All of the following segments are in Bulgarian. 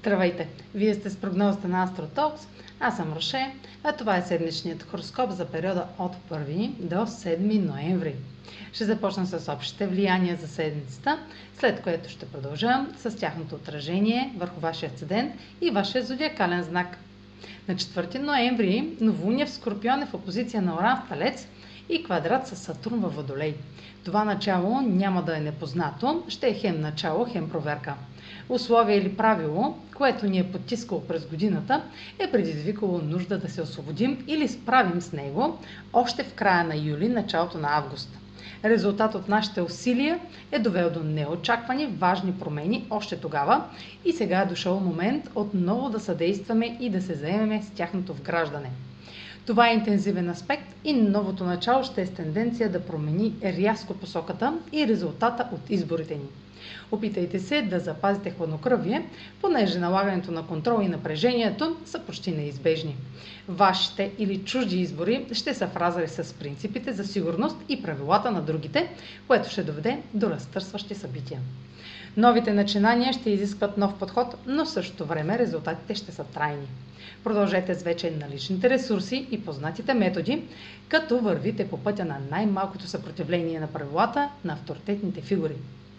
Здравейте! Вие сте с прогнозата на AstroTalks. Аз съм Роше, а това е седмичният хороскоп за периода от 1 до 7 ноември. Ще започна с общите влияния за седмицата, след което ще продължа с тяхното отражение върху вашия седент и вашия зодиакален знак. На 4 ноември новолуние в Скорпион е в опозиция на Оран в Талец и квадрат с Сатурн във Водолей. Това начало няма да е непознато, ще е хем начало, хем проверка. Условие или правило, което ни е потискало през годината, е предизвикало нужда да се освободим или справим с него още в края на юли, началото на август. Резултат от нашите усилия е довел до неочаквани важни промени още тогава и сега е дошъл момент отново да съдействаме и да се заемеме с тяхното вграждане. Това е интензивен аспект и новото начало ще е с тенденция да промени рязко посоката и резултата от изборите ни. Опитайте се да запазите хладнокръвие, понеже налагането на контрол и напрежението са почти неизбежни. Вашите или чужди избори ще са в с принципите за сигурност и правилата на другите, което ще доведе до разтърсващи събития. Новите начинания ще изискват нов подход, но в същото време резултатите ще са трайни. Продължете с вече наличните ресурси и познатите методи, като вървите по пътя на най-малкото съпротивление на правилата на авторитетните фигури.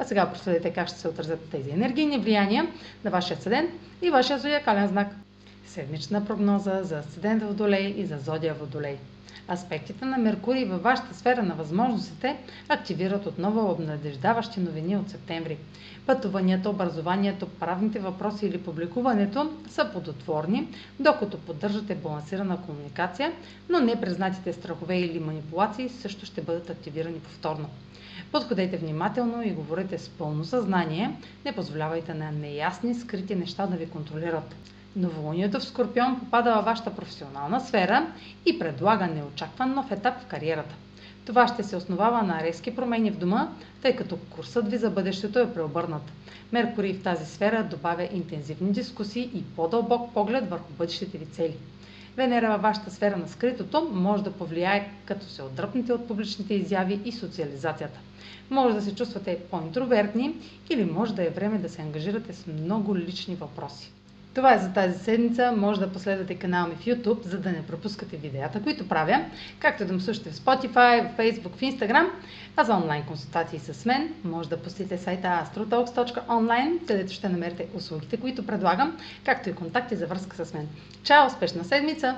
А сега проследете как ще се отразят тези енергийни влияния на вашия седент и вашия зодиакален знак. Седмична прогноза за асцендент Водолей и за зодия Водолей. Аспектите на Меркурий във вашата сфера на възможностите активират отново обнадеждаващи новини от септември. Пътуванията, образованието, правните въпроси или публикуването са плодотворни, докато поддържате балансирана комуникация, но непризнатите страхове или манипулации също ще бъдат активирани повторно. Подходете внимателно и говорете с пълно съзнание, не позволявайте на неясни, скрити неща да ви контролират. Новолунието в Скорпион попада във вашата професионална сфера и предлага неочакван нов етап в кариерата. Това ще се основава на резки промени в дома, тъй като курсът ви за бъдещето е преобърнат. Меркурий в тази сфера добавя интензивни дискусии и по-дълбок поглед върху бъдещите ви цели. Венера във вашата сфера на скритото може да повлияе, като се отдръпнете от публичните изяви и социализацията. Може да се чувствате по-интровертни или може да е време да се ангажирате с много лични въпроси. Това е за тази седмица. Може да последвате канала ми в YouTube, за да не пропускате видеята, които правя, както да ме слушате в Spotify, в Facebook, в Instagram, а за онлайн консултации с мен може да посетите сайта astrotalks.online, където ще намерите услугите, които предлагам, както и контакти за връзка с мен. Чао! Успешна седмица!